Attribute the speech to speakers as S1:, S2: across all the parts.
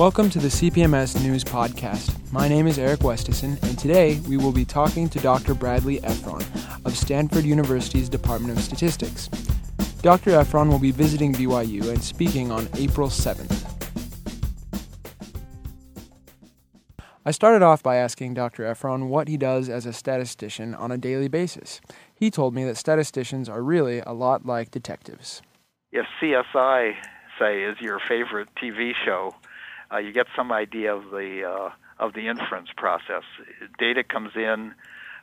S1: Welcome to the CPMS News Podcast. My name is Eric Westison, and today we will be talking to Dr. Bradley Efron of Stanford University's Department of Statistics. Dr. Efron will be visiting BYU and speaking on April 7th. I started off by asking Dr. Efron what he does as a statistician on a daily basis. He told me that statisticians are really a lot like detectives.
S2: If CSI, say, is your favorite TV show, uh, you get some idea of the uh, of the inference process. Data comes in,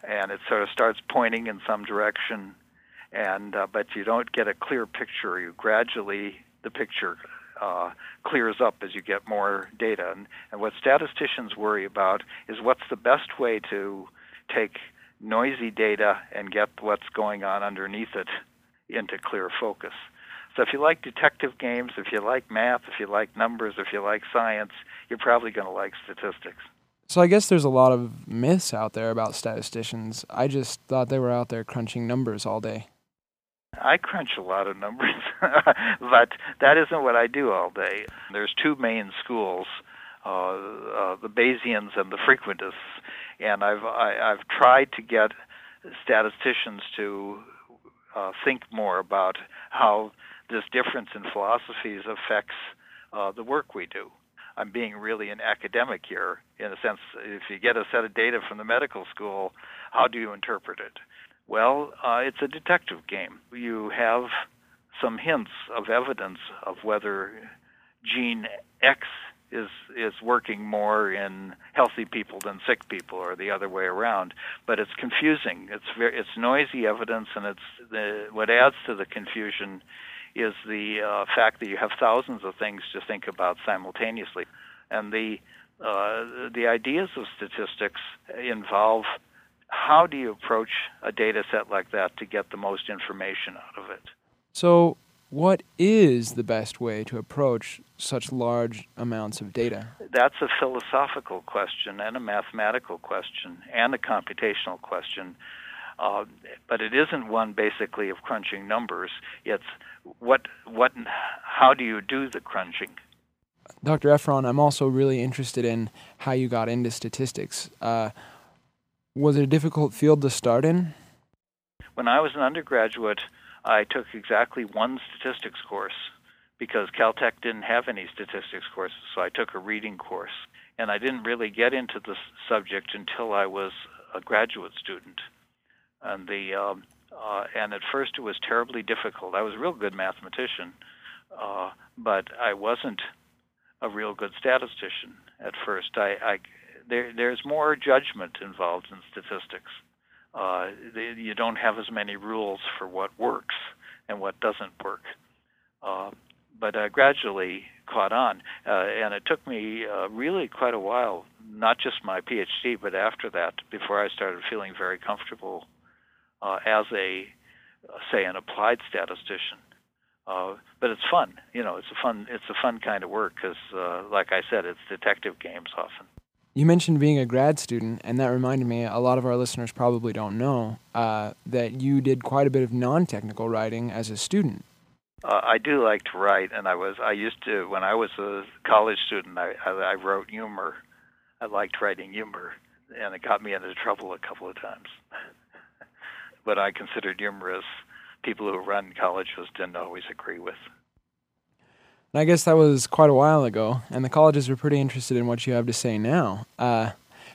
S2: and it sort of starts pointing in some direction, and uh, but you don't get a clear picture. You gradually the picture uh, clears up as you get more data. And, and what statisticians worry about is what's the best way to take noisy data and get what's going on underneath it into clear focus. So if you like detective games, if you like math, if you like numbers, if you like science, you're probably going to like statistics.
S1: So I guess there's a lot of myths out there about statisticians. I just thought they were out there crunching numbers all day.
S2: I crunch a lot of numbers, but that isn't what I do all day. There's two main schools, uh, uh, the Bayesians and the frequentists, and I've I, have i have tried to get statisticians to uh, think more about how this difference in philosophies affects uh, the work we do. I'm being really an academic here, in a sense. If you get a set of data from the medical school, how do you interpret it? Well, uh, it's a detective game. You have some hints of evidence of whether gene X is is working more in healthy people than sick people, or the other way around. But it's confusing. It's very it's noisy evidence, and it's the what adds to the confusion is the uh, fact that you have thousands of things to think about simultaneously, and the uh, the ideas of statistics involve how do you approach a data set like that to get the most information out of it.
S1: So, what is the best way to approach such large amounts of data?
S2: That's a philosophical question and a mathematical question and a computational question. Uh, but it isn't one basically of crunching numbers. It's what, what, how do you do the crunching?
S1: Dr. Efron, I'm also really interested in how you got into statistics. Uh, was it a difficult field to start in?
S2: When I was an undergraduate, I took exactly one statistics course because Caltech didn't have any statistics courses, so I took a reading course. And I didn't really get into the subject until I was a graduate student. And the um, uh, and at first it was terribly difficult. I was a real good mathematician, uh, but I wasn't a real good statistician at first. I, I there, there's more judgment involved in statistics. Uh, they, you don't have as many rules for what works and what doesn't work. Uh, but I gradually caught on, uh, and it took me uh, really quite a while, not just my PhD, but after that, before I started feeling very comfortable uh, as a, say, an applied statistician. Uh, but it's fun, you know. It's a fun, it's a fun kind of work because, uh, like I said, it's detective games often.
S1: You mentioned being a grad student, and that reminded me a lot of our listeners probably don't know uh, that you did quite a bit of non technical writing as a student.
S2: Uh, I do like to write, and I was I used to when I was a college student. I, I, I wrote humor. I liked writing humor, and it got me into trouble a couple of times. But I considered humorous people who run colleges didn't always agree with.
S1: And I guess that was quite a while ago, and the colleges are pretty interested in what you have to say now. Uh,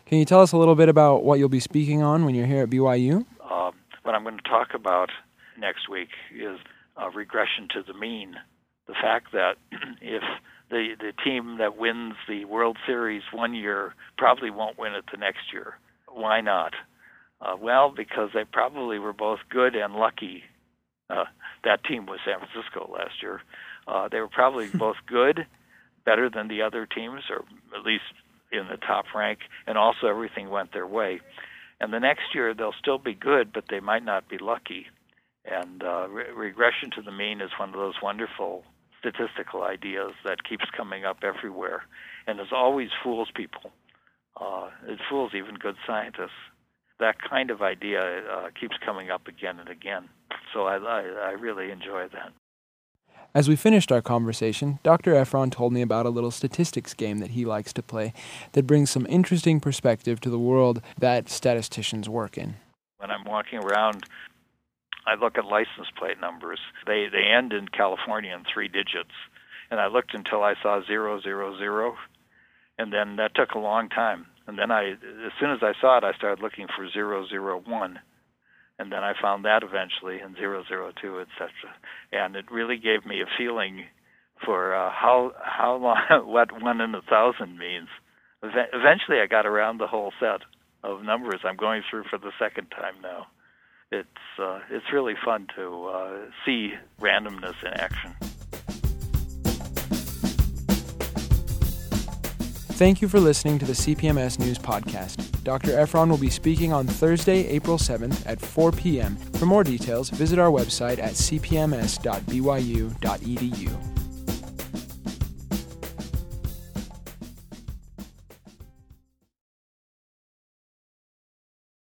S1: can you tell us a little bit about what you'll be speaking on when you're here at BYU?
S2: Um, what I'm going to talk about next week is regression to the mean. The fact that if the the team that wins the World Series one year probably won't win it the next year. Why not? Uh, well, because they probably were both good and lucky. Uh, that team was San Francisco last year. Uh, they were probably both good, better than the other teams, or at least in the top rank, and also everything went their way. And the next year they'll still be good, but they might not be lucky. And uh, re- regression to the mean is one of those wonderful statistical ideas that keeps coming up everywhere, and as always fools people. Uh, it fools even good scientists. That kind of idea uh, keeps coming up again and again. So I, I, I really enjoy that.
S1: As we finished our conversation, Dr. Efron told me about a little statistics game that he likes to play that brings some interesting perspective to the world that statisticians work in.
S2: When I'm walking around, I look at license plate numbers. They they end in California in three digits, and I looked until I saw zero zero zero, and then that took a long time. And then I, as soon as I saw it, I started looking for zero zero one and then I found that eventually in 002, etc. And it really gave me a feeling for uh, how how long what one in a thousand means. Eventually, I got around the whole set of numbers I'm going through for the second time now. It's uh, it's really fun to uh, see randomness in action.
S1: Thank you for listening to the CPMS News Podcast. Dr. Efron will be speaking on Thursday, April 7th at 4 p.m. For more details, visit our website at cpms.byu.edu.